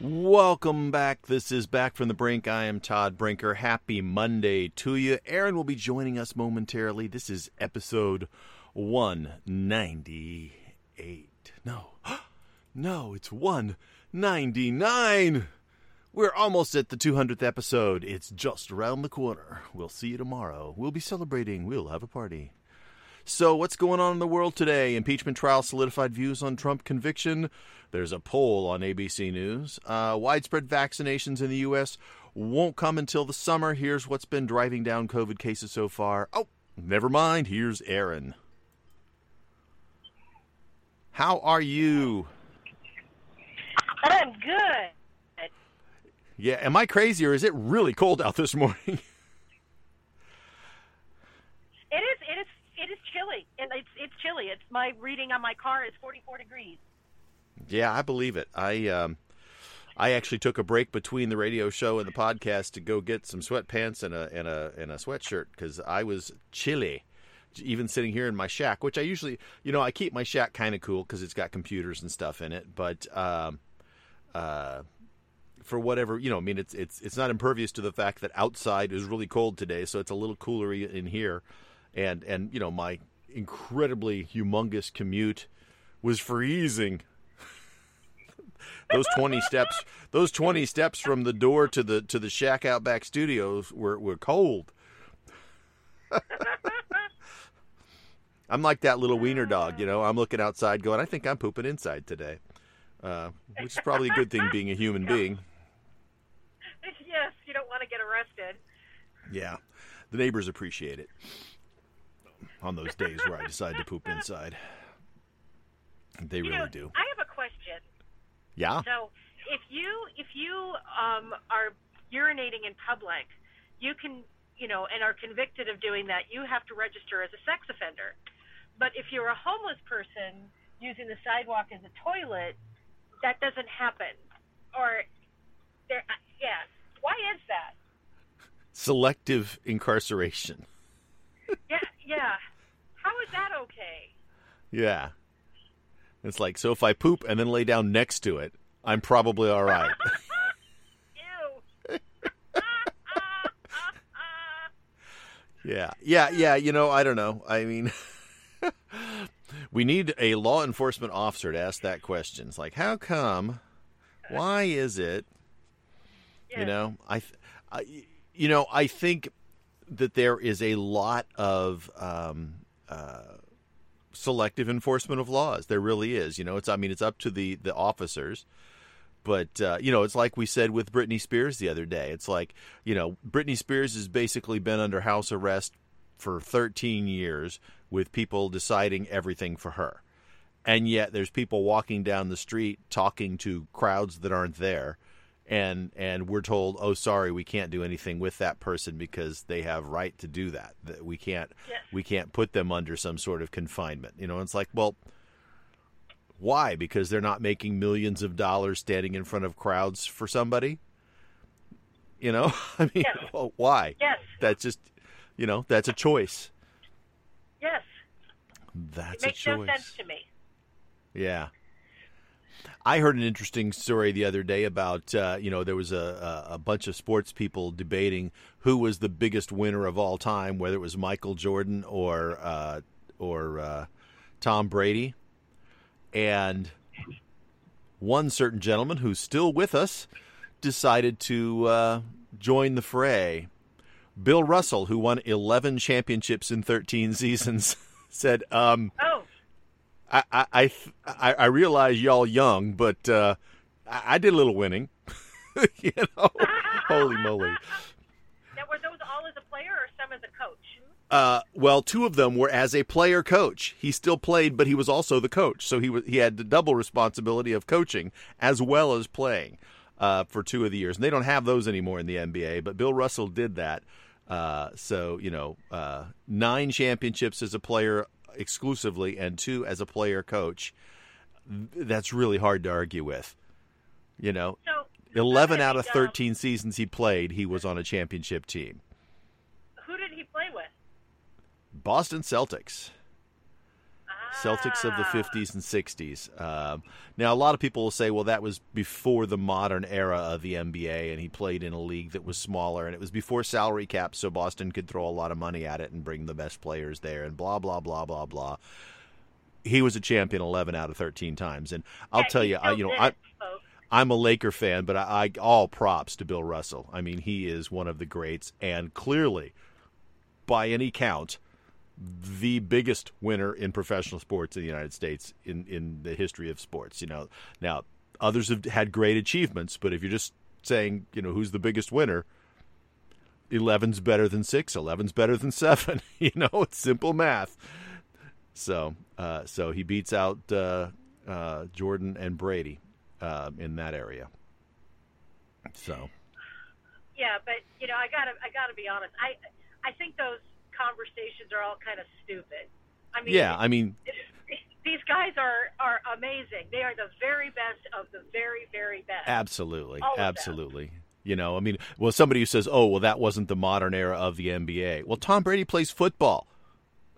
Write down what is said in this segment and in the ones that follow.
Welcome back. This is Back from the Brink. I am Todd Brinker. Happy Monday to you. Aaron will be joining us momentarily. This is episode 198. No, no, it's 199. We're almost at the 200th episode. It's just around the corner. We'll see you tomorrow. We'll be celebrating. We'll have a party. So, what's going on in the world today? Impeachment trial solidified views on Trump conviction. There's a poll on ABC News. Uh, widespread vaccinations in the U.S. won't come until the summer. Here's what's been driving down COVID cases so far. Oh, never mind. Here's Aaron. How are you? I'm good. Yeah, am I crazy or is it really cold out this morning? It is. It is. It is chilly, and it's it's chilly. It's my reading on my car is 44 degrees. Yeah, I believe it. I um, I actually took a break between the radio show and the podcast to go get some sweatpants and a and a and a sweatshirt because I was chilly. Even sitting here in my shack, which I usually, you know, I keep my shack kind of cool because it's got computers and stuff in it. But um, uh, for whatever, you know, I mean, it's it's it's not impervious to the fact that outside is really cold today, so it's a little cooler in here. And and you know, my incredibly humongous commute was freezing. Those 20 steps those 20 steps from the door to the to the shack outback studios were were cold. I'm like that little wiener dog you know i'm looking outside going i think i'm pooping inside today uh, which is probably a good thing being a human being Yes, you don't want to get arrested. yeah the neighbors appreciate it on those days where i decide to poop inside they You really know, do I have a question. yeah So, if you if you um, are urinating in public, you can you know and are convicted of doing that, you have to register as a sex offender. But if you're a homeless person using the sidewalk as a toilet, that doesn't happen. Or there, uh, yeah. Why is that? selective incarceration Yeah, yeah. How is that okay? Yeah. It's like, so if I poop and then lay down next to it, I'm probably all right. Ew. yeah. Yeah. Yeah. You know, I don't know. I mean, we need a law enforcement officer to ask that question. It's like, how come? Why is it? You know, I, th- I, you know, I think that there is a lot of um, uh, selective enforcement of laws. There really is. You know, it's. I mean, it's up to the the officers. But uh, you know, it's like we said with Britney Spears the other day. It's like you know, Britney Spears has basically been under house arrest for 13 years with people deciding everything for her, and yet there's people walking down the street talking to crowds that aren't there, and and we're told, oh, sorry, we can't do anything with that person because they have right to do that. That we can't Yes. we can't put them under some sort of confinement. You know, it's like, well, why? Because they're not making millions of dollars standing in front of crowds for somebody. You know, I mean, Yes. well, why? Yes. That's just, you know, that's a choice. Yes. That's It makes a choice. no sense to me. Yeah. I heard an interesting story the other day about uh, you know there was a, a bunch of sports people debating who was the biggest winner of all time, whether it was Michael Jordan or uh, or uh, Tom Brady, and one certain gentleman who's still with us decided to uh, join the fray. Bill Russell, who won 11 championships in 13 seasons, said, um, Oh, I I I, I I realize y'all young, but uh, I, I did a little winning. you know, holy moly! now were those all as a player or some as a coach? Uh, well, two of them were as a player coach. He still played, but he was also the coach, so he was he had the double responsibility of coaching as well as playing uh, for two of the years. And they don't have those anymore in the NBA, but Bill Russell did that. Uh, so you know, uh, nine championships as a player exclusively, and two as a player coach. That's really hard to argue with. You know, So 11 out of um, 13 seasons he played, he was on a championship team. Who did he play with? Boston Celtics. Celtics of the Ah. 50s and 60s. Um, now, a lot of people will say, well, that was before the modern era of the NBA, and he played in a league that was smaller, and it was before salary caps, so Boston could throw a lot of money at it and bring the best players there, and blah, blah, blah, blah, blah. He was a champion 11 out of 13 times, and I'll Yeah, tell you, I, you know, I. I'm a Laker fan, but I, I all props to Bill Russell. I mean, he is one of the greats, and clearly, by any count, the biggest winner in professional sports in the United States in in the history of sports. You know, now others have had great achievements, but if you're just saying, you know, who's the biggest winner, 11's better than six, 11's better than seven. you know, it's simple math. So, uh, so he beats out uh, uh, Jordan and Brady uh, in that area. So, Yeah, but you know, I gotta, I gotta be honest. I, I think those conversations are all kind of stupid. I mean, yeah, I mean, these guys are are amazing. They are the very best of the very, very best. Absolutely, of them. absolutely. You know, I mean, well, somebody who says, "Oh, well, that wasn't the modern era of the NBA." Well, Tom Brady plays football.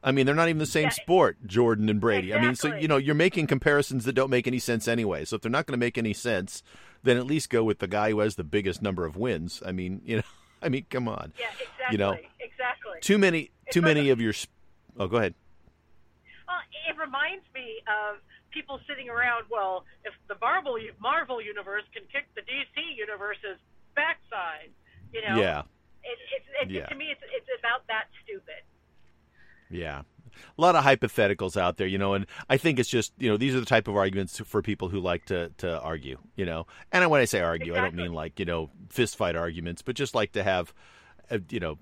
I mean, they're not even the same Yeah. sport, Jordan and Brady. I mean, so you know, you're making comparisons that don't make any sense anyway. So if they're not going to make any sense, then at least go with the guy who has the biggest number of wins. I mean, you know, I mean, come on. yeah, exactly. You know, exactly. Too many, too many of your. Oh, go ahead. Well, it reminds me of people sitting around. Well, if the Marvel Marvel universe can kick the DC universe's backside, you know, Yeah, it, it, it, Yeah. to me, it's it's about that stupid. Yeah. A lot of hypotheticals out there, you know, and I think it's just, you know, these are the type of arguments for people who like to, to argue, you know. And when I say argue, I don't mean like, you know, fist fight arguments, but just like to have, uh, you know,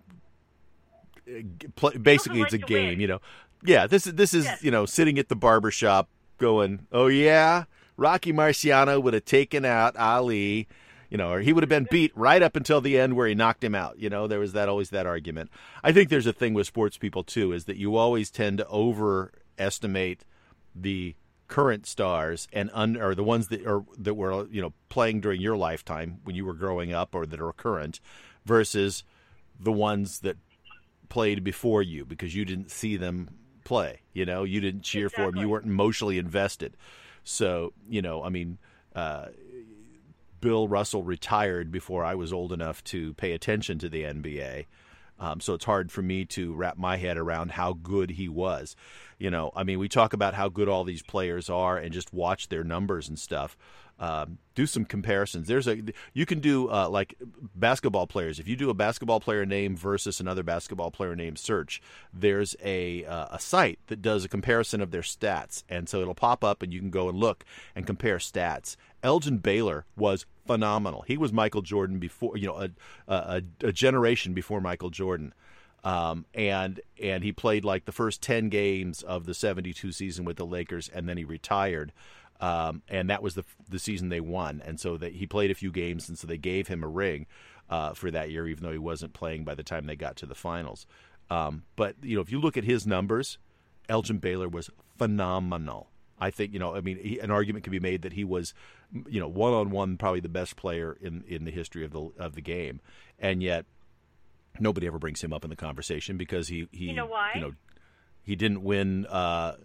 basically like it's a game, win. you know. Yeah, this is this is, Yes. you know, sitting at the barber shop going, "Oh yeah, Rocky Marciano would have taken out Ali." You know, or he would have been beat right up until the end where he knocked him out. You know, there was that always that argument. I think there's a thing with sports people too, is that you always tend to overestimate the current stars and un, or the ones that are that were you know playing during your lifetime when you were growing up or that are current versus the ones that played before you because you didn't see them play. You know, you didn't cheer for them. You weren't emotionally invested. So, you know, I mean, uh, Bill Russell retired before I was old enough to pay attention to the NBA. Um, so it's hard for me to wrap my head around how good he was. You know, I mean, we talk about how good all these players are and just watch their numbers and stuff. Um, do some comparisons. There's a you can do uh, like basketball players. If you do a basketball player name versus another basketball player name search, there's a uh, a site that does a comparison of their stats, and so it'll pop up and you can go and look and compare stats. Elgin Baylor was phenomenal. He was Michael Jordan before you know a a, a generation before Michael Jordan. Um, and and he played like the first ten games of the '72 season with the Lakers, and then he retired. Um, and that was the the season they won. And so that he played a few games, and so they gave him a ring uh, for that year, even though he wasn't playing by the time they got to the finals. Um, but you know, if you look at his numbers, Elgin Baylor was phenomenal. I think you know. I mean, he, an argument can be made that he was, you know, one on one, probably the best player in in the history of the of the game, and yet nobody ever brings him up in the conversation because he he You know why? you know he didn't win uh,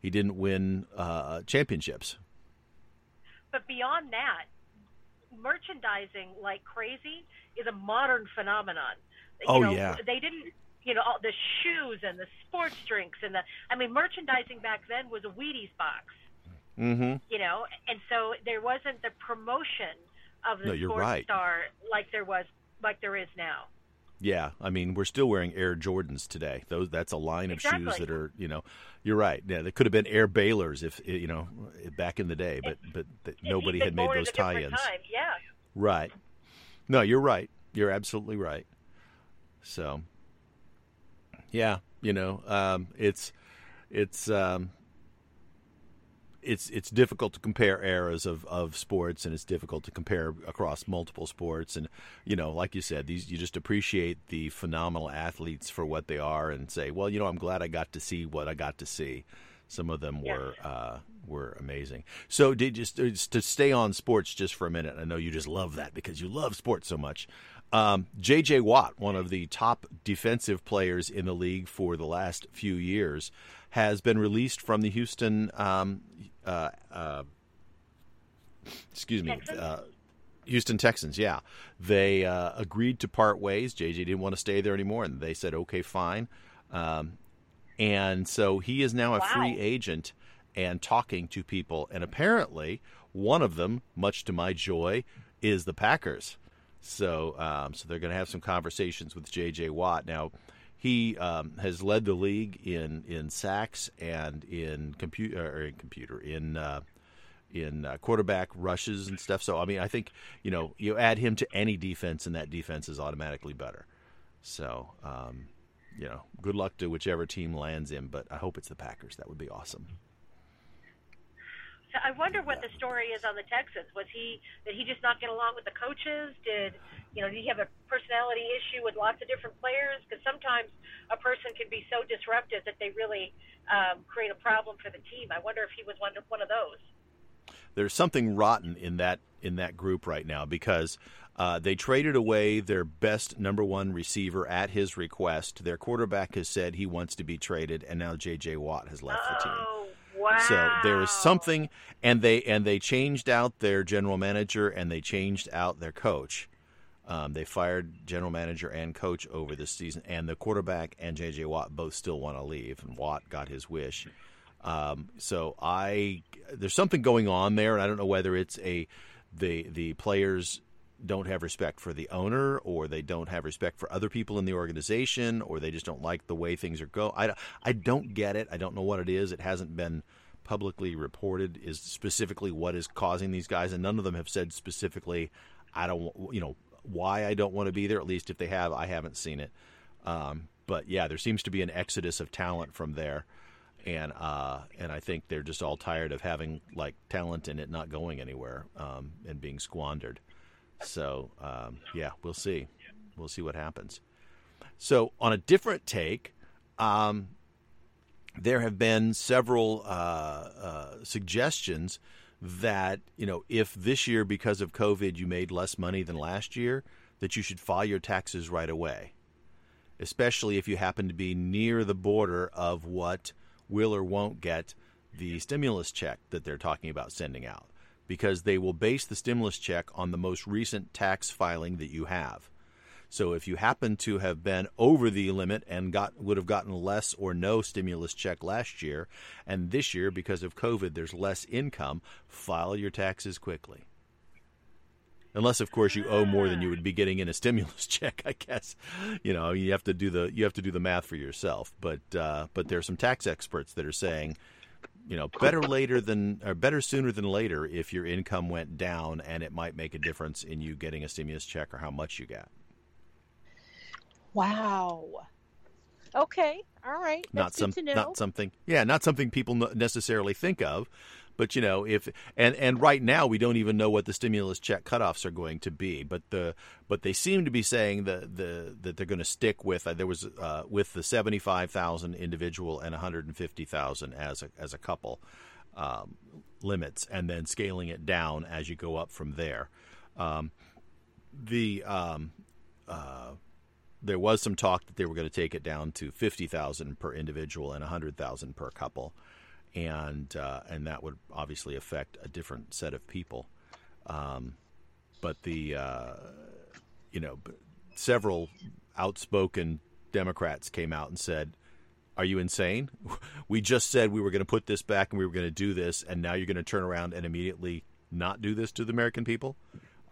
he didn't win uh, championships. But beyond that, merchandising like crazy is a modern phenomenon. You Oh, know, yeah. They didn't, you know, all the shoes and the sports drinks and the. I mean, merchandising back then was a Wheaties box. Mm-hmm. You know, and so there wasn't the promotion of the No, you're sports right. star like there was, like there is now. Yeah, I mean, we're still wearing Air Jordans today. Those that's a line of shoes that are, you know, you're right. Yeah, they could have been Air Baylors if you know back in the day, but but nobody had made those tie-ins. Time. Yeah. Right. No, you're right. You're absolutely right. So, yeah, you know, um, it's it's um, it's it's difficult to compare eras of, of sports, and it's difficult to compare across multiple sports. And you know, like you said, these you just appreciate the phenomenal athletes for what they are, and say, well, you know, I'm glad I got to see what I got to see. Some of them were uh, were amazing. So, did just to stay on sports just for a minute? I know you just love that because you love sports so much. Um, J.J. Watt, one of the top defensive players in the league for the last few years, has been released from the Houston. Um, uh, uh, excuse me. Uh, Houston Texans, yeah. They uh, agreed to part ways. JJ didn't want to stay there anymore, and they said, okay, fine. Um, and so he is now a Wow. free agent and talking to people. And apparently, one of them, much to my joy, is the Packers. So, um, so they're going to have some conversations with J.J. Watt. Now, he um, has led the league in in sacks and in computer or in computer in uh, in uh, quarterback rushes and stuff. So, I mean, I think you know you add him to any defense, and that defense is automatically better. So, um, you know, good luck to whichever team lands him, but I hope it's the Packers. That would be awesome. I wonder what the story is on the Texans. Was he did he just not get along with the coaches? Did you know? Did he have a personality issue with lots of different players? Because sometimes a person can be so disruptive that they really um, create a problem for the team. I wonder if he was one of, one of those. there's something rotten in that in that group right now because uh, they traded away their best number one receiver at his request. Their quarterback has said he wants to be traded, and now J.J. Watt has left the team. Wow! So there is something, and they and they changed out their general manager and they changed out their coach. Um, they fired general manager and coach over this season, and the quarterback and J.J. Watt both still want to leave, and Watt got his wish. Um, so I there's something going on there, and I don't know whether it's a the the players don't have respect for the owner, or they don't have respect for other people in the organization, or they just don't like the way things are go. I I don't get it. I don't know what it is. It hasn't been publicly reported is specifically what is causing these guys, and none of them have said specifically. I don't you know why I don't want to be there. At least if they have, I haven't seen it. Um, but yeah, there seems to be an exodus of talent from there, and uh, and I think they're just all tired of having like talent and it not going anywhere um, and being squandered. So um, yeah, we'll see. We'll see what happens. So on a different take, um, there have been several uh, uh, suggestions that you know if this year because of COVID you made less money than last year, that you should file your taxes right away, especially if you happen to be near the border of what will or won't get the stimulus check that they're talking about sending out, because they will base the stimulus check on the most recent tax filing that you have. So if you happen to have been over the limit and got would have gotten less or no stimulus check last year, and this year because of COVID there's less income, file your taxes quickly. Unless of course you owe more than you would be getting in a stimulus check, I guess. You know, you have to do the you have to do the math for yourself. But uh, but there are some tax experts that are saying, you know, better later than or better sooner than later if your income went down and it might make a difference in you getting a stimulus check or how much you get. Wow. Okay. All right. not That's some good not something yeah not something people necessarily think of but you know if and and right now we don't even know what the stimulus check cutoffs are going to be but the but they seem to be saying that the that they're going to stick with uh, there was uh, with the 75,000 individual and 150,000 as a as a couple um, limits and then scaling it down as you go up from there. Um, the um, uh, there was some talk that they were going to take it down to fifty thousand per individual and a hundred thousand per couple, and uh, and that would obviously affect a different set of people. Um, but the uh, you know several outspoken Democrats came out and said, "Are you insane? We just said we were going to put this back and we were going to do this, and now you're going to turn around and immediately not do this to the American people?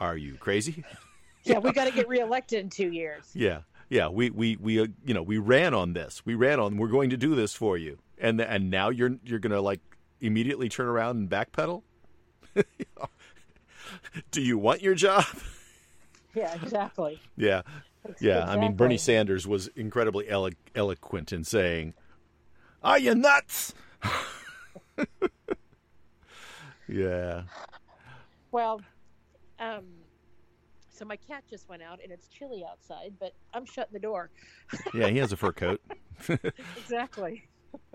Are you crazy?" yeah, we got to get reelected in two years. Yeah, yeah. We we we uh, you know we ran on this. We ran on. We're going to do this for you, and and now you're you're going to like immediately turn around and backpedal. do you want your job? Yeah, exactly. yeah, yeah. I mean, Bernie Sanders was incredibly elo- eloquent in saying, "Are you nuts?" yeah. Well, um, so my cat just went out and it's chilly outside, but I'm shutting the door. Yeah, he has a fur coat. Exactly.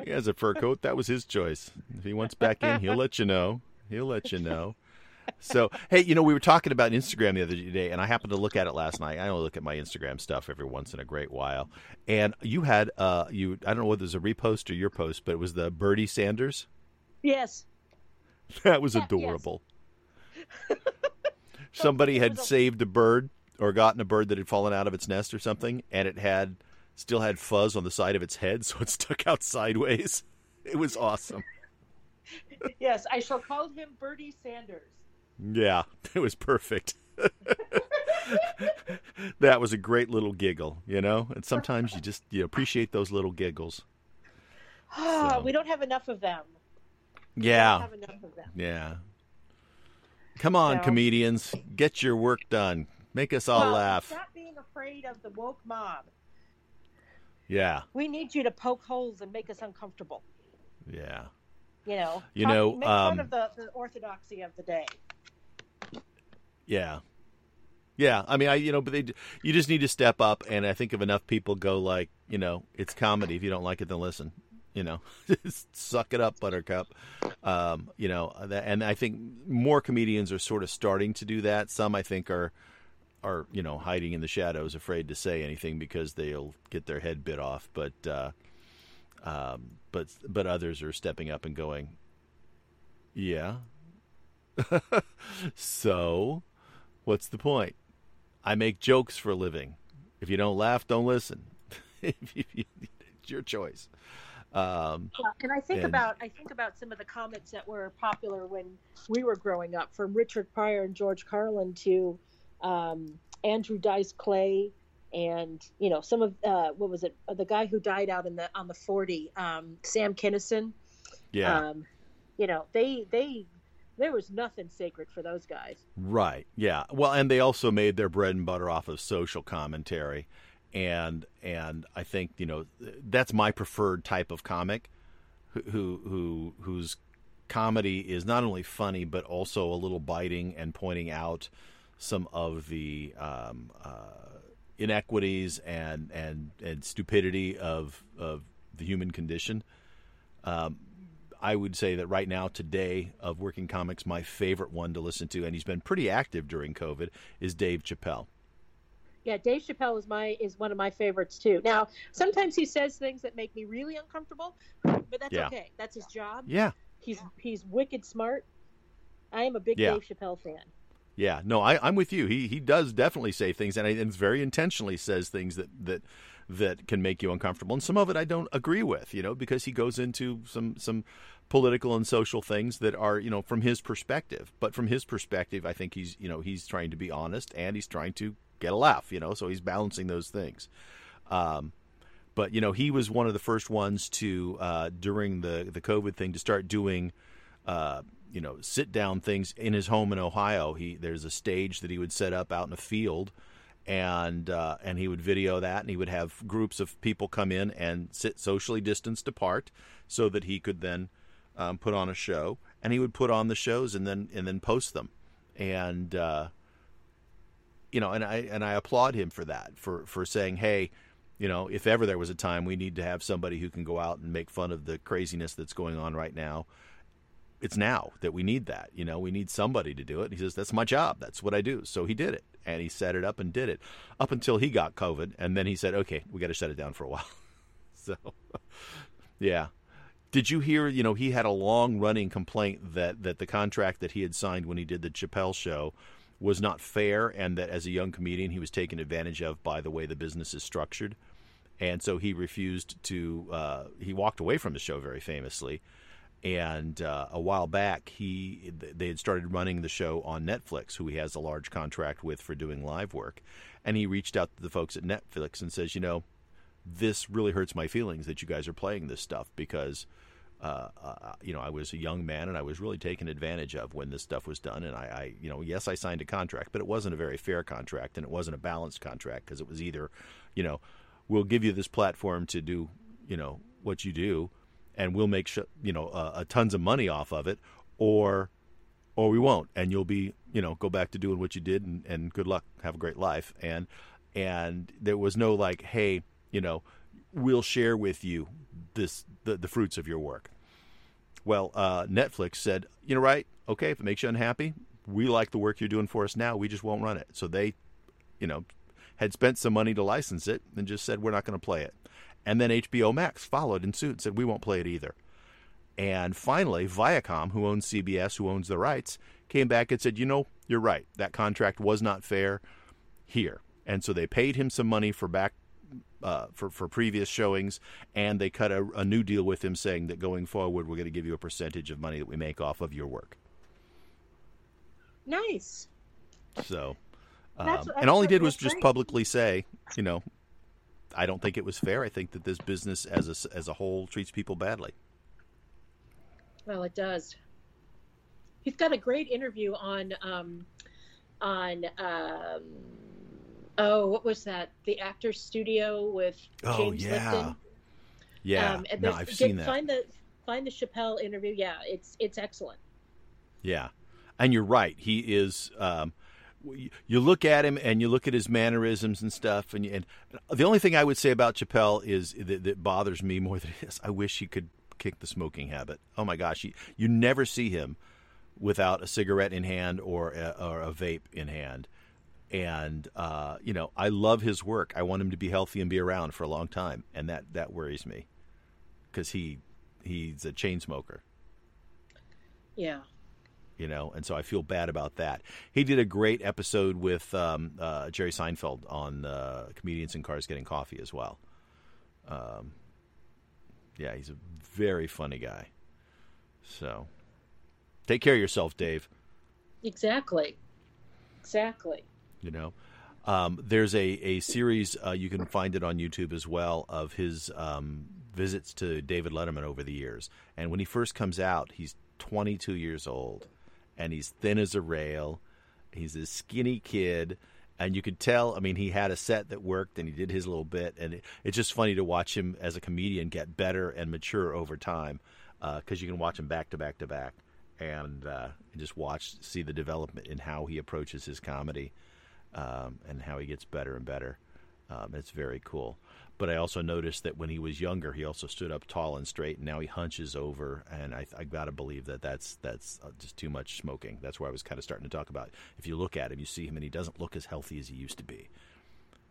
He has a fur coat. That was his choice. If he wants back in, he'll let you know. He'll let you know. So, hey, you know, we were talking about Instagram the other day, and I happened to look at it last night. I only look at my Instagram stuff every once in a great while. And you had, uh, you, I don't know whether it was a repost or your post, but it was the Bertie Sanders. Yes. That was Yeah, yes. adorable. Somebody had saved a bird or gotten a bird that had fallen out of its nest or something, and it had still had fuzz on the side of its head, so it stuck out sideways. It was awesome. Yes, I shall call him Bertie Sanders. Yeah, it was perfect. that was a great little giggle, you know. And sometimes you just you appreciate those little giggles. Ah, So- we don't have enough of them. We don't Yeah, have enough of them. yeah. Come on, So- comedians, get your work done. Make us all Well, laugh. Stop being afraid of the woke mob. Yeah, We need you to poke holes and make us uncomfortable. yeah. You know. You Talk- know, make um, fun of the, the orthodoxy of the day. Yeah. Yeah, I mean, I you know, but they you just need to step up, and I think if enough people go like, you know, it's comedy. If you don't like it, then listen. You know, Just suck it up, Buttercup. Um, you know, that, and I think more comedians are sort of starting to do that. Some I think are are you know hiding in the shadows, afraid to say anything because they'll get their head bit off. But uh, um, but but others are stepping up and going, yeah. so, what's the point? I make jokes for a living. If you don't laugh, don't listen. It's your choice. Um, Yeah, and I think And- about I think about some of the comics that were popular when we were growing up, from Richard Pryor and George Carlin to um, Andrew Dice Clay, and you know some of uh, what was it? The guy who died out in the on the forty, um, Sam Kinison. yeah, Um, you know they they there was nothing sacred for those guys. right. Yeah. Well, and they also made their bread and butter off of social commentary, and and I think you know that's my preferred type of comic, who who, who whose comedy is not only funny but also a little biting and pointing out some of the um, uh, inequities and and and stupidity of of the human condition. Um, I would say that right now, today, of working comics, my favorite one to listen to, and he's been pretty active during COVID, is Dave Chappelle. Yeah, Dave Chappelle is my is one of my favorites too. Now, sometimes he says things that make me really uncomfortable, but that's Yeah. okay. That's his job. Yeah, He's he's wicked smart. I am a big Yeah. Dave Chappelle fan. Yeah. No, I, I'm with you. He he does definitely say things, and, I, and very intentionally says things that that that can make you uncomfortable. And some of it I don't agree with, you know, because he goes into some some political and social things that are, you know, from his perspective. But from his perspective, I think he's, you know, he's trying to be honest and he's trying to get a laugh, you know, so he's balancing those things. Um, but you know, he was one of the first ones to uh, during the the COVID thing to start doing, uh, you know, sit down things in his home in Ohio. He there's a stage that he would set up out in a field, and uh, and he would video that, and he would have groups of people come in and sit socially distanced apart, so that he could then um, put on a show, and he would put on the shows and then and then post them, and uh, you know, and I and I applaud him for that for for saying, hey, you know, if ever there was a time we need to have somebody who can go out and make fun of the craziness that's going on right now, it's now that we need that. You know, we need somebody to do it. And he says, that's my job. That's what I do. So he did it. And he set it up and did it up until he got COVID. And then he said, okay, we got to shut it down for a while. so, yeah. Did you hear, you know, he had a long running complaint that, that the contract that he had signed when he did the Chappelle show was not fair and that as a young comedian he was taken advantage of by the way the business is structured and so he refused to uh, he walked away from the show very famously and uh, a while back he they had started running the show on netflix who he has a large contract with for doing live work and he reached out to the folks at netflix and says you know this really hurts my feelings that you guys are playing this stuff because uh, uh, you know, I was a young man and I was really taken advantage of when this stuff was done. And I, I, you know, yes, I signed a contract, but it wasn't a very fair contract and it wasn't a balanced contract because it was either, you know, we'll give you this platform to do, you know, what you do, and we'll make sh- you know uh, uh, tons of money off of it, or, or we won't, and you'll be, you know, go back to doing what you did, and, and good luck, have a great life, and and there was no like, hey, you know, we'll share with you this the, the fruits of your work. Well, uh, Netflix said, you know, right? Okay, if it makes you unhappy, we like the work you're doing for us now. We just won't run it. So they, you know, had spent some money to license it and just said we're not going to play it. And then HBO Max followed in suit and said we won't play it either. And finally, Viacom, who owns CBS, who owns the rights, came back and said, you know, you're right. That contract was not fair here. And so they paid him some money for back uh, for for previous showings, and they cut a, a, new deal with him, saying that going forward, we're going to give you a percentage of money that we make off of your work. Nice. So, um, that's, that's and all he did was just publicly say, you know, I don't think it was fair. I think that this business as a as a whole treats people badly. Well, it does. He's got a great interview on um, on um, oh, what was that? The Actors Studio with oh, James yeah. Lipton. Yeah, um, no, I've seen that. Find the find the Chappelle interview. Yeah, it's it's excellent. Yeah, and you're right. He is. Um, you look at him and you look at his mannerisms and stuff, and, and the only thing I would say about Chappelle is that, that bothers me more than this. I wish he could kick the smoking habit. Oh my gosh, you, you never see him without a cigarette in hand or a, or a vape in hand. And uh, you know, I love his work. I want him to be healthy and be around for a long time, and that that worries me because he he's a chain smoker. Yeah. You know, and so I feel bad about that. He did a great episode with um, uh, Jerry Seinfeld on uh, comedians in cars getting coffee as well. Um, yeah, he's a very funny guy. So, take care of yourself, Dave. Exactly. Exactly. You know, um, there's a a series uh, you can find it on YouTube as well of his um, visits to David Letterman over the years. And when he first comes out, he's 22 years old, and he's thin as a rail. He's a skinny kid and you could tell. I mean, he had a set that worked, and he did his little bit, and it, it's just funny to watch him as a comedian get better and mature over time, because uh, you can watch him back to back to back, and, uh, and just watch see the development in how he approaches his comedy, um, and how he gets better and better. Um, it's very cool. But I also noticed that when he was younger, he also stood up tall and straight, and now he hunches over. And I, I got to believe that that's that's uh, just too much smoking. That's where I was kind of starting to talk about. If you look at him, you see him, and he doesn't look as healthy as he used to be.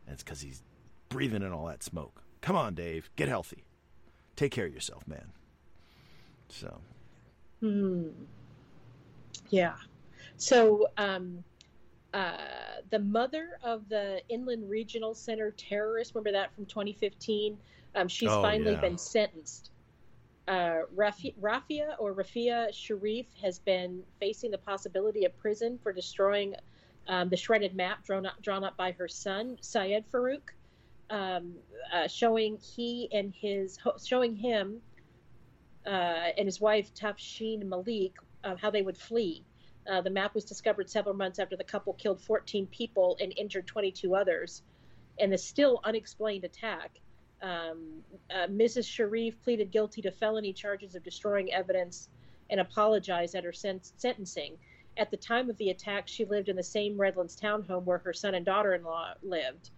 And it's because he's breathing in all that smoke. Come on, Dave, get healthy. Take care of yourself, man. So. Hmm. Yeah. So, um, uh, the mother of the Inland Regional Center terrorist. Remember that from 2015? Um, she's oh, finally yeah. been sentenced. Uh, Rafia or Rafia Shareef has been facing the possibility of prison for destroying um, the shredded map drawn up, drawn up by her son Syed Farook, um, uh, showing he and his showing him uh, and his wife Tashfeen Malik uh, how they would flee uh, the map was discovered several months after the couple killed 14 people and injured 22 others. In the still unexplained attack, um, uh, Mrs. Shareef pleaded guilty to felony charges of destroying evidence and apologized at her sen- sentencing. At the time of the attack, she lived in the same Redlands townhome where her son and daughter in law lived.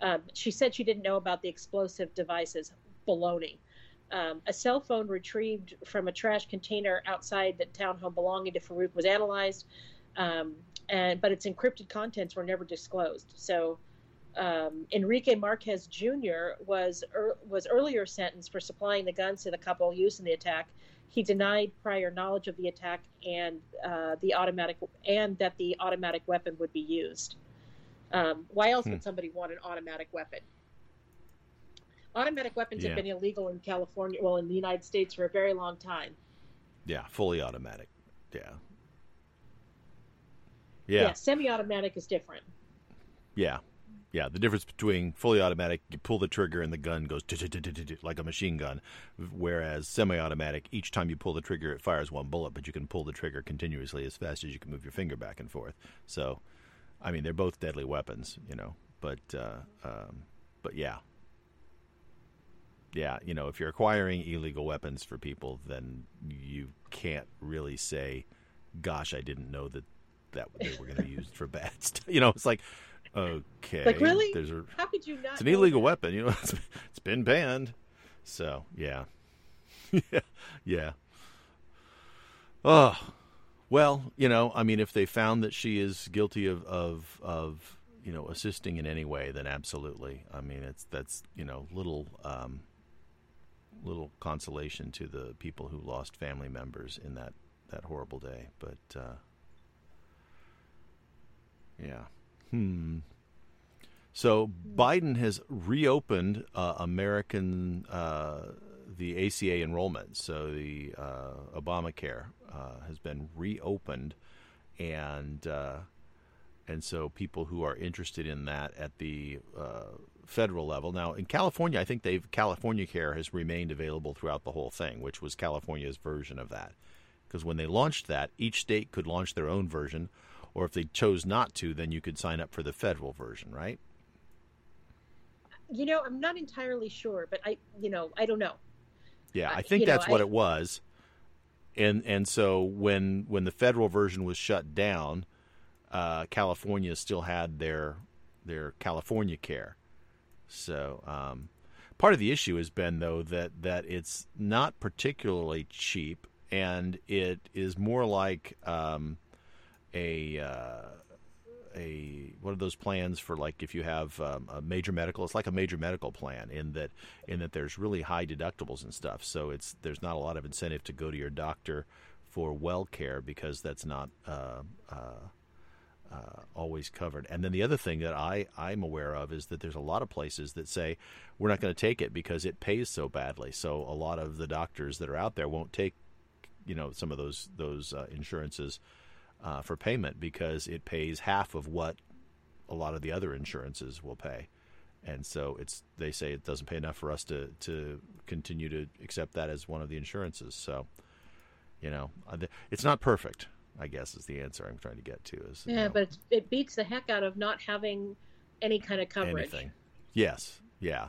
Um, she said she didn't know about the explosive devices. Baloney. Um, a cell phone retrieved from a trash container outside the townhome belonging to Farook was analyzed, um, and but its encrypted contents were never disclosed. So um, Enrique Marquez Jr. was er, was earlier sentenced for supplying the guns to the couple used in the attack. He denied prior knowledge of the attack and uh, the automatic and that the automatic weapon would be used. Um, why else hmm. would somebody want an automatic weapon? Automatic weapons yeah. have been illegal in California, well, in the United States for a very long time. Yeah, fully automatic. Yeah. Yeah. yeah semi-automatic is different. Yeah. Yeah, the difference between fully automatic, you pull the trigger and the gun goes like a machine gun, whereas semi-automatic, each time you pull the trigger, it fires one bullet, but you can pull the trigger continuously as fast as you can move your finger back and forth. So, I mean, they're both deadly weapons, you know. But, uh, um, but yeah, yeah, you know, if you're acquiring illegal weapons for people, then you can't really say, "Gosh, I didn't know that that they were going to be used for bad stuff." You know, it's like, okay, like really, there's a, how could you not? It's an illegal that? weapon. You know, it's, it's been banned. So yeah, yeah, yeah. Oh, well, you know, I mean, if they found that she is guilty of of of you know assisting in any way, then absolutely. I mean, it's that's you know little um, little consolation to the people who lost family members in that that horrible day. But uh, yeah, hmm. So Biden has reopened uh, American uh, the ACA enrollment. So the uh, Obamacare uh, has been reopened, and uh, and so people who are interested in that at the uh, federal level now in California, I think they've California Care has remained available throughout the whole thing, which was California's version of that. Because when they launched that, each state could launch their own version, or if they chose not to, then you could sign up for the federal version, right? You know, I'm not entirely sure, but I, you know, I don't know. Yeah, I think that's know, what I... it was. And and so when when the federal version was shut down, uh, California still had their their California Care. So um, part of the issue has been though that that it's not particularly cheap, and it is more like um, a uh, a one of those plans for like if you have um, a major medical it's like a major medical plan in that in that there's really high deductibles and stuff. So it's there's not a lot of incentive to go to your doctor for well care because that's not uh, uh, uh, always covered and then the other thing that I I'm aware of is that there's a lot of places that say we're not going to take it because it pays so badly so a lot of the doctors that are out there won't take you know some of those those uh, insurances uh, for payment because it pays half of what a lot of the other insurances will pay. And so it's they say it doesn't pay enough for us to, to continue to accept that as one of the insurances. So, you know, uh, it's not perfect. I guess is the answer I'm trying to get to. Is yeah, you know, but it beats the heck out of not having any kind of coverage. Anything. Yes. Yeah.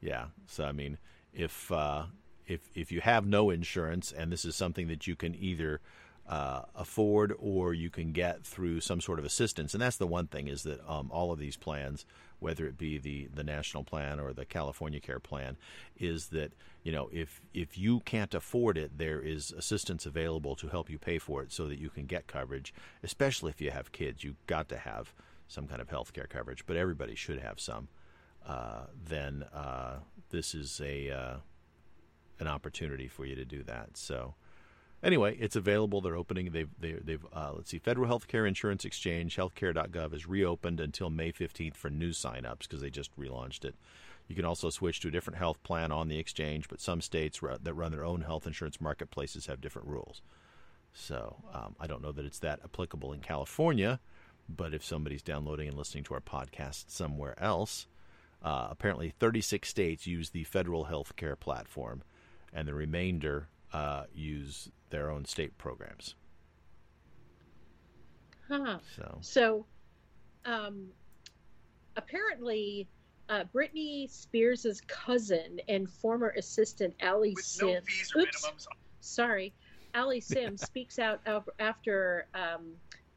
Yeah. So I mean, if uh, if if you have no insurance and this is something that you can either uh, afford or you can get through some sort of assistance. And that's the one thing is that um, all of these plans, whether it be the, the national plan or the California Care plan, is that you know if if you can't afford it, there is assistance available to help you pay for it so that you can get coverage. Especially if you have kids, you've got to have some kind of health care coverage, but everybody should have some. Uh, then uh, this is a uh, an opportunity for you to do that. So anyway, it's available. They're opening. They've they, have they have uh, let's see, Federal Healthcare Insurance Exchange, healthcare.gov is reopened until May 15th for new signups because they just relaunched it. You can also switch to a different health plan on the exchange, but some states that run their own health insurance marketplaces have different rules. So um, I don't know that it's that applicable in California, but if somebody's downloading and listening to our podcast somewhere else, uh, apparently 36 states use the federal health care platform, and the remainder uh, use their own state programs. Huh. So, so um, apparently, uh, Britney Spears' cousin and former assistant Alli Sims. No oops, sorry, Alli Sims speaks out after um,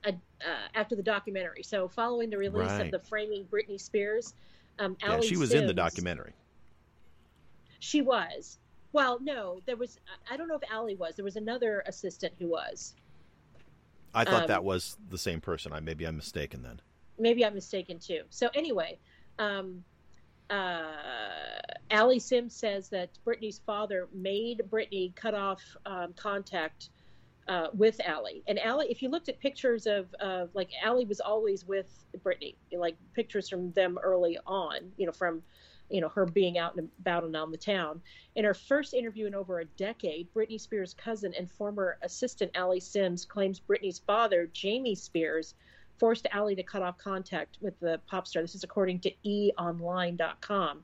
a, uh, after the documentary. So, following the release right. of the Framing Britney Spears, um, yeah, she was Sims, in the documentary. She was, well, no, there was. I don't know if Alli was. There was another assistant who was. I thought um, that was the same person. I maybe I'm mistaken then. Maybe I'm mistaken too. So anyway, um, uh, Alli Sims says that Britney's father made Britney cut off um, contact uh, with Alli. And Alli, if you looked at pictures of, of like Alli was always with Britney, like pictures from them early on, you know, from you know her being out and about and on the town. In her first interview in over a decade, Britney Spears' cousin and former assistant Alli Sims claims Britney's father, Jamie Spears, forced Alli to cut off contact with the pop star. This is according to eOnline.com.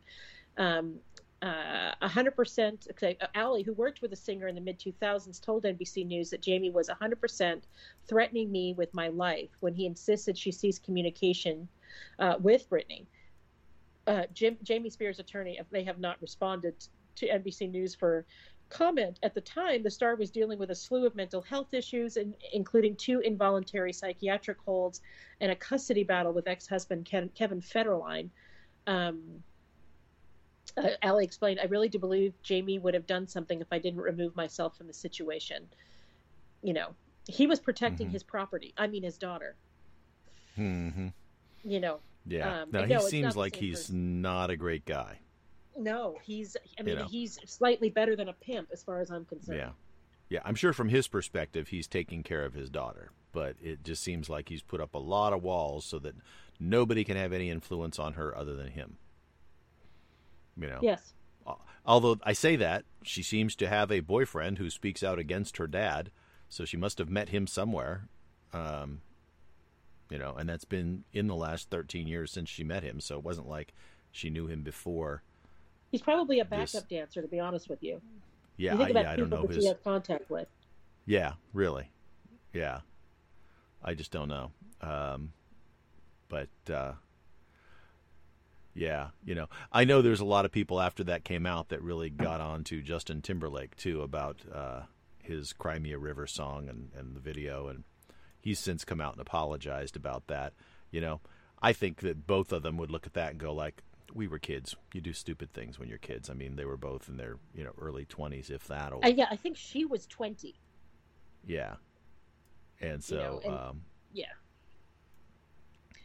Um, uh, 100% okay, Alli, who worked with the singer in the mid 2000s, told NBC News that Jamie was 100% threatening me with my life when he insisted she cease communication uh, with Britney uh, Jim, Jamie Spears' attorney, they have not responded to NBC News for comment. At the time, the star was dealing with a slew of mental health issues, in, including two involuntary psychiatric holds and a custody battle with ex-husband Ken, Kevin Federline. Um, uh, Alli explained, I really do believe Jamie would have done something if I didn't remove myself from the situation. You know, he was protecting Mhm. his property. I mean, his daughter. hmm You know, Yeah. Um, no, no, he not seems like he's person. not a great guy. No, he's. I mean, know. he's slightly better than a pimp as far as I'm concerned. Yeah. Yeah, I'm sure from his perspective, he's taking care of his daughter, but it just seems like he's put up a lot of walls so that nobody can have any influence on her other than him. You know. Yes. Although I say that, she seems to have a boyfriend who speaks out against her dad, so she must have met him somewhere. Um, you know, and that's been in the last 13 years since she met him, so it wasn't like she knew him before. He's probably a backup dancer, to be honest with you. Yeah, you think I, about yeah, I don't know his she has contact with. Yeah, really. Yeah. I just don't know. Um, but uh, yeah, you know, I know there's a lot of people after that came out that really got on to Justin Timberlake too about uh, his Cry Me a River song and, and the video, and he's since come out and apologized about that. You know, I think that both of them would look at that and go like, "We were kids. You do stupid things when you're kids." I mean, they were both in their you know early twenties, if that. Old. Uh, yeah, I think she was 20. Yeah. And so, know, and- um, Yeah.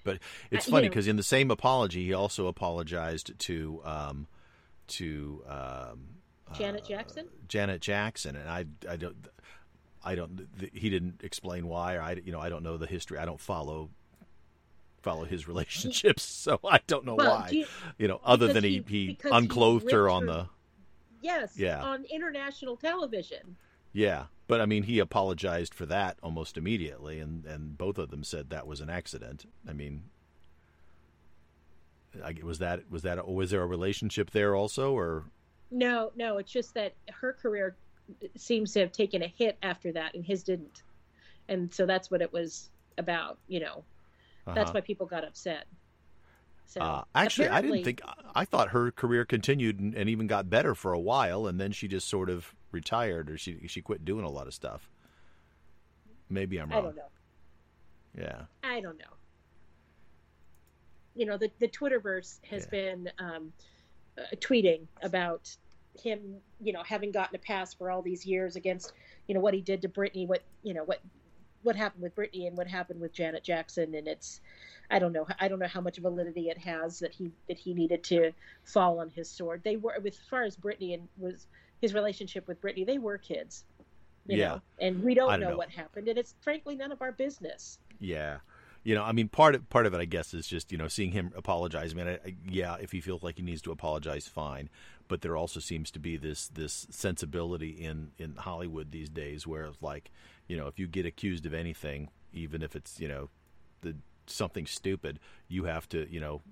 but it's Uh, funny because in the same apology, he also apologized to um, to um, Janet uh, Jackson? Janet Jackson, and I, I don't, I don't. th- He didn't explain why, or I, you know, I don't know the history. I don't follow follow his relationships, so I don't know Well, why. You, you- know, other than he, he- he because he unclothed her on the Yes. Yeah. On international television. Yeah, but I mean, he apologized for that almost immediately, and and both of them said that was an accident. I mean, I, was that was that was there a relationship there also, or No, no, it's just that her career seems to have taken a hit after that, and his didn't. And so that's what it was about. You know, that's Uh-huh. why people got upset. So Uh, actually, I didn't think. I thought her career continued and, and even got better for a while, and then she just sort of retired, or she she quit doing a lot of stuff. Maybe I'm wrong. I don't know. Yeah, I don't know. You know, the the Twitterverse has Yeah. been um, uh, tweeting about him, you know, having gotten a pass for all these years against, you know, what he did to Britney, what you know, what what happened with Britney and what happened with Janet Jackson, and it's, I don't know, I don't know how much validity it has that he that he needed to fall on his sword. They were, as far as Britney and was his relationship with Britney, they were kids, Yeah. know, and we don't, don't know know. what happened, and it's frankly none of our business. yeah. You know, I mean, part of part of it, I guess, is just you know seeing him apologize. I mean, I, I, yeah, if he feels like he needs to apologize, fine. But there also seems to be this this sensibility in in Hollywood these days, where it's like, you know, if you get accused of anything, even if it's you know, the something stupid, you have to you know,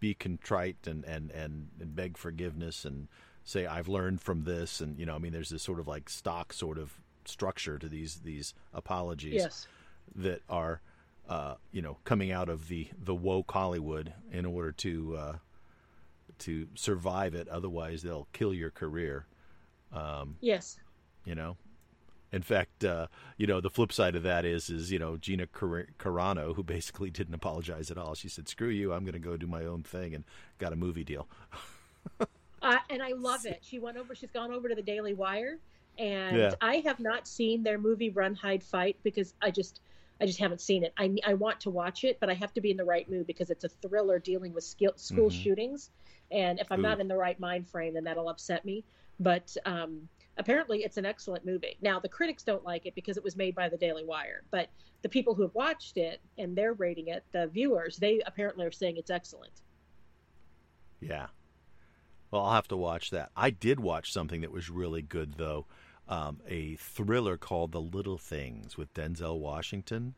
be contrite and and and, and beg forgiveness and say I've learned from this, and you know, I mean, there's this sort of like stock sort of structure to these these apologies Yes. that are, uh, you know, coming out of the the woke Hollywood in order to uh, to survive it. Otherwise, they'll kill your career. Um, Yes. you know. In fact, uh, you know, the flip side of that is, is you know, Gina Car- Carano, who basically didn't apologize at all. She said, "Screw you, I'm going to go do my own thing," and got a movie deal. Uh, and I love it. She went over. She's gone over to the Daily Wire, and Yeah. I have not seen their movie Run Hide Fight because I just I just haven't seen it. I I want to watch it, but I have to be in the right mood because it's a thriller dealing with skill, school Mhm. shootings, and if I'm not in the right mind frame, then that'll upset me. But um, apparently, it's an excellent movie. Now the critics don't like it because it was made by the Daily Wire, but the people who have watched it and they're rating it, the viewers, they apparently are saying it's excellent. Yeah. Well, I'll have to watch that. I did watch something that was really good, though. Um, a thriller called The Little Things with Denzel Washington.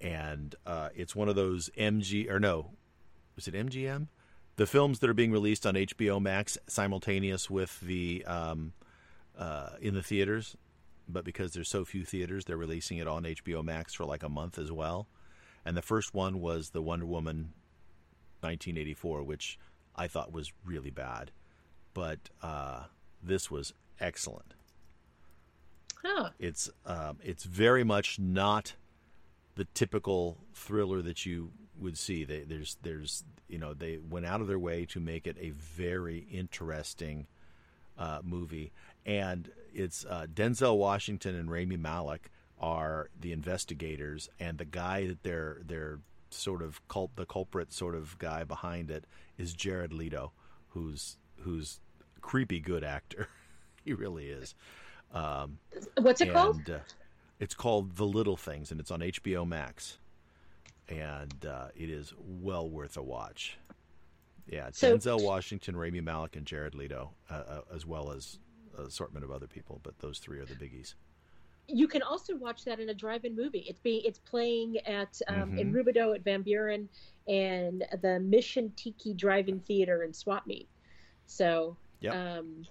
And uh, it's one of those MG, or no, was it MGM? The films that are being released on HBO Max simultaneous with the um, uh, in the theaters. But because there's so few theaters, they're releasing it on HBO Max for like a month as well. And the first one was the Wonder Woman 1984, which I thought was really bad, but uh, this was excellent. Huh. It's um, it's very much not the typical thriller that you would see. They, there's there's you know they went out of their way to make it a very interesting uh, movie, and it's uh, Denzel Washington and Rami Malek are the investigators, and the guy that they're they're sort of cult the culprit sort of guy behind it is Jared Leto, who's who's creepy good actor. he really is. Um, What's it and, called? Uh, it's called The Little Things, and it's on HBO Max, and uh, it is well worth a watch. Yeah, So- Denzel Washington, Rami Malek, and Jared Leto, uh, uh, as well as an assortment of other people, but those three are the biggies. You can also watch that in a drive-in movie. It's being it's playing at um, in Mhm. Rubidoux at Van Buren and the Mission Tiki Drive-in Theater in Swapmeet. So, Yep. um,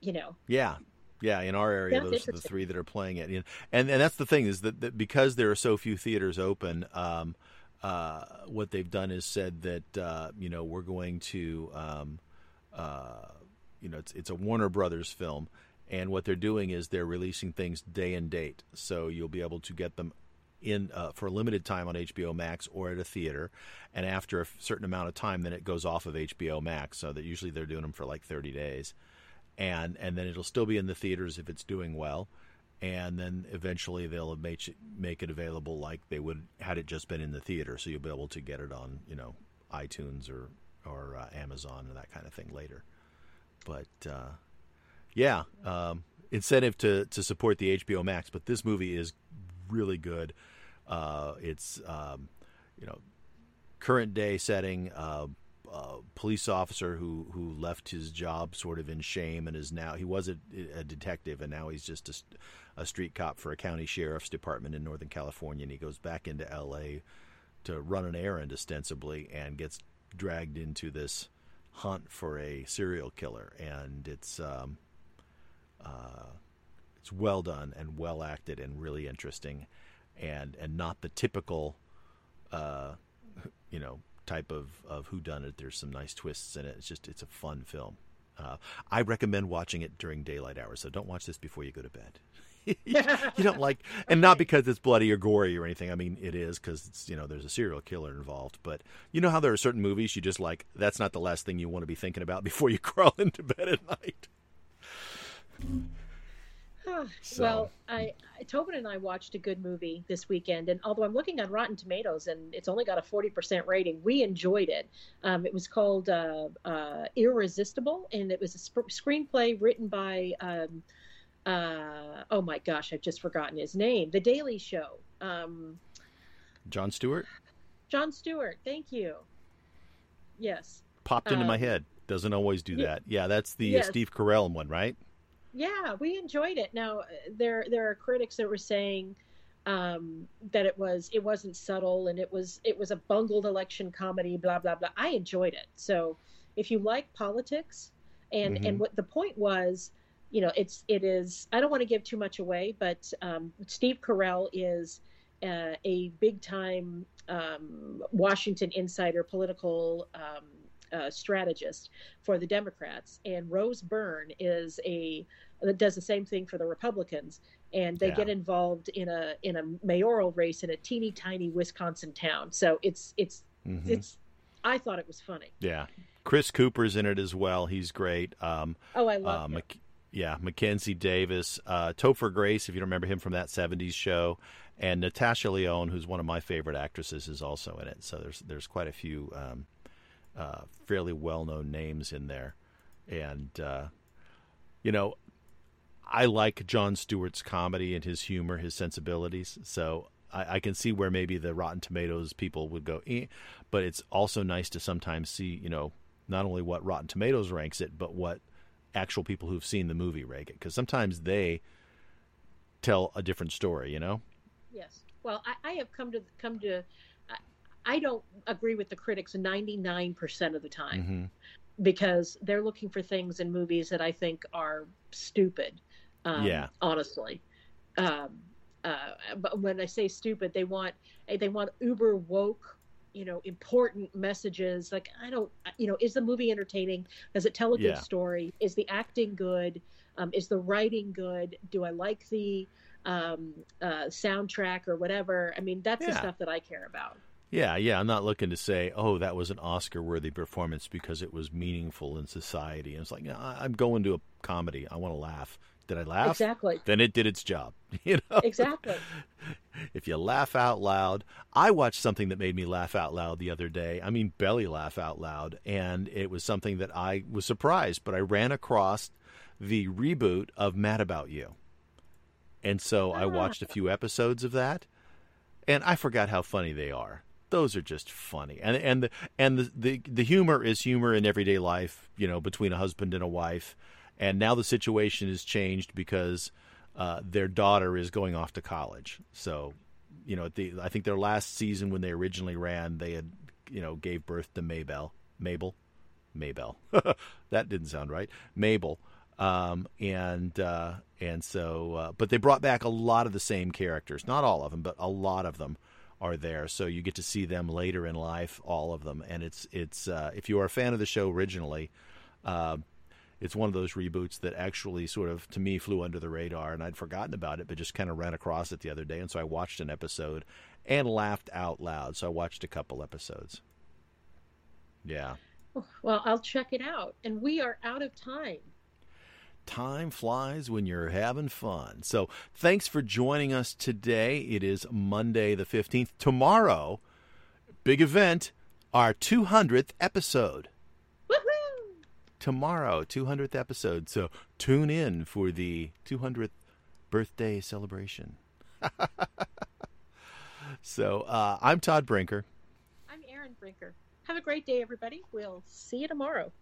you know, Yeah, yeah. In our area, Sounds those are the three that are playing it, and and, and that's the thing is that, that because there are so few theaters open, um, uh, what they've done is said that uh, you know we're going to, um, uh, you know, it's it's a Warner Brothers film, and what they're doing is they're releasing things day and date, so you'll be able to get them in uh, for a limited time on HBO Max or at a theater, and after a certain amount of time, then it goes off of HBO Max. So that usually they're doing them for like 30 days, and and then it'll still be in the theaters if it's doing well, and then eventually they'll make it, make it available like they would had it just been in the theater. So you'll be able to get it on you know iTunes or or uh, Amazon and that kind of thing later. But uh, yeah, um, incentive to to support the HBO Max. But this movie is really good. Uh, it's um, you know current day setting. Uh, uh, police officer who who left his job sort of in shame and is now he was a, a detective and now he's just a, a street cop for a county sheriff's department in Northern California and he goes back into L.A. to run an errand ostensibly and gets dragged into this hunt for a serial killer and it's um, uh, it's well done and well acted and really interesting and and not the typical uh, you know type of of who done it there's some nice twists in it. It's just it's a fun film. Uh, i recommend watching it during daylight hours so don't watch this before you go to bed. You don't like and not because it's bloody or gory or anything. I mean it is because it's you know there's a serial killer involved. But you know how there are certain movies you just like that's not the last thing you want to be thinking about before you crawl into bed at night So- well, I, I Tobin and I watched a good movie this weekend, and although I'm looking on Rotten Tomatoes and it's only got a 40% rating, we enjoyed it. Um, it was called uh, uh, Irresistible, and it was a sp- screenplay written by um, uh, oh my gosh, I've just forgotten his name. The Daily Show. Um, jon stewart Jon Stewart. Thank you. Yes. popped into my Um, head doesn't always do yeah. that yeah that's the uh, Yes. steve carell one right Yeah, we enjoyed it. Now uh, there there are critics that were saying um, that it was it wasn't subtle and it was it was a bungled election comedy. Blah blah blah. I enjoyed it. So if you like politics and Mhm. and what the point was, you know, it's it is. I don't want to give too much away, but um, Steve Carell is uh, a big time um, Washington insider political. Um, uh, strategist for the Democrats, and Rose Byrne is a that does the same thing for the Republicans, and they Yeah. get involved in a in a mayoral race in a teeny tiny Wisconsin town. So it's it's Mhm. it's. I thought it was funny. yeah chris cooper's in it as well he's great um, Oh, I uh, love it. Mac- yeah mackenzie davis uh, topher grace if you don't remember him from that 70s show and natasha lyonne who's one of my favorite actresses is also in it so there's there's quite a few um, uh, fairly well-known names in there and uh, you know i like jon stewart's comedy and his humor his sensibilities so I, I can see where maybe the rotten tomatoes people would go eh, but it's also nice to sometimes see you know not only what rotten tomatoes ranks it but what actual people who've seen the movie rank it because sometimes they tell a different story you know Yes. Well, I, I have come to come to. I, don't agree with the critics ninety nine percent of the time hmm because they're looking for things in movies that I think are stupid. Um, Yeah. Honestly. Um, uh, but when I say stupid, they want they want uber woke, you know, important messages. Like I don't, you know, is the movie entertaining? Does it tell a good Yeah. story? Is the acting good? Um, is the writing good? Do I like the um, uh, soundtrack or whatever? I mean, that's the stuff that I care about. Yeah, yeah. I'm not looking to say, oh, that was an Oscar-worthy performance because it was meaningful in society. And it's like, I'm going to a comedy. I want to laugh. Did I laugh? Exactly. Then it did its job. You know. Exactly. if you laugh out loud, I watched something that made me laugh out loud the other day. I mean, belly laugh out loud, and it was something that I was surprised, but I ran across the reboot of Mad About You. And so I ah. watched a few episodes of that, and I forgot how funny they are those are just funny. And and the and the, the the humor is humor in everyday life, you know, between a husband and a wife. And now the situation has changed because uh, their daughter is going off to college. So, you know, the I think their last season when they originally ran, they had you know gave birth to Maybell, Mabel, Maybell. that didn't sound right. Mabel. Um, and uh, and so, uh, but they brought back a lot of the same characters, not all of them, but a lot of them are there, so you get to see them later in life, all of them. And it's it's uh, if you are a fan of the show originally, uh, it's one of those reboots that actually sort of to me flew under the radar, and I'd forgotten about it, but just kind of ran across it the other day, and so I watched an episode and laughed out loud. So I watched a couple episodes. Yeah. Well, I'll check it out, and we are out of time time flies when you're having fun. So thanks for joining us today. It is Monday the 15th. Tomorrow, big event, our 200th episode. Woohoo! Tomorrow, 200th episode. So tune in for the 200th birthday celebration. so uh, I'm Todd Brinker. I'm Aaron Brinker. Have a great day, everybody. We'll see you tomorrow.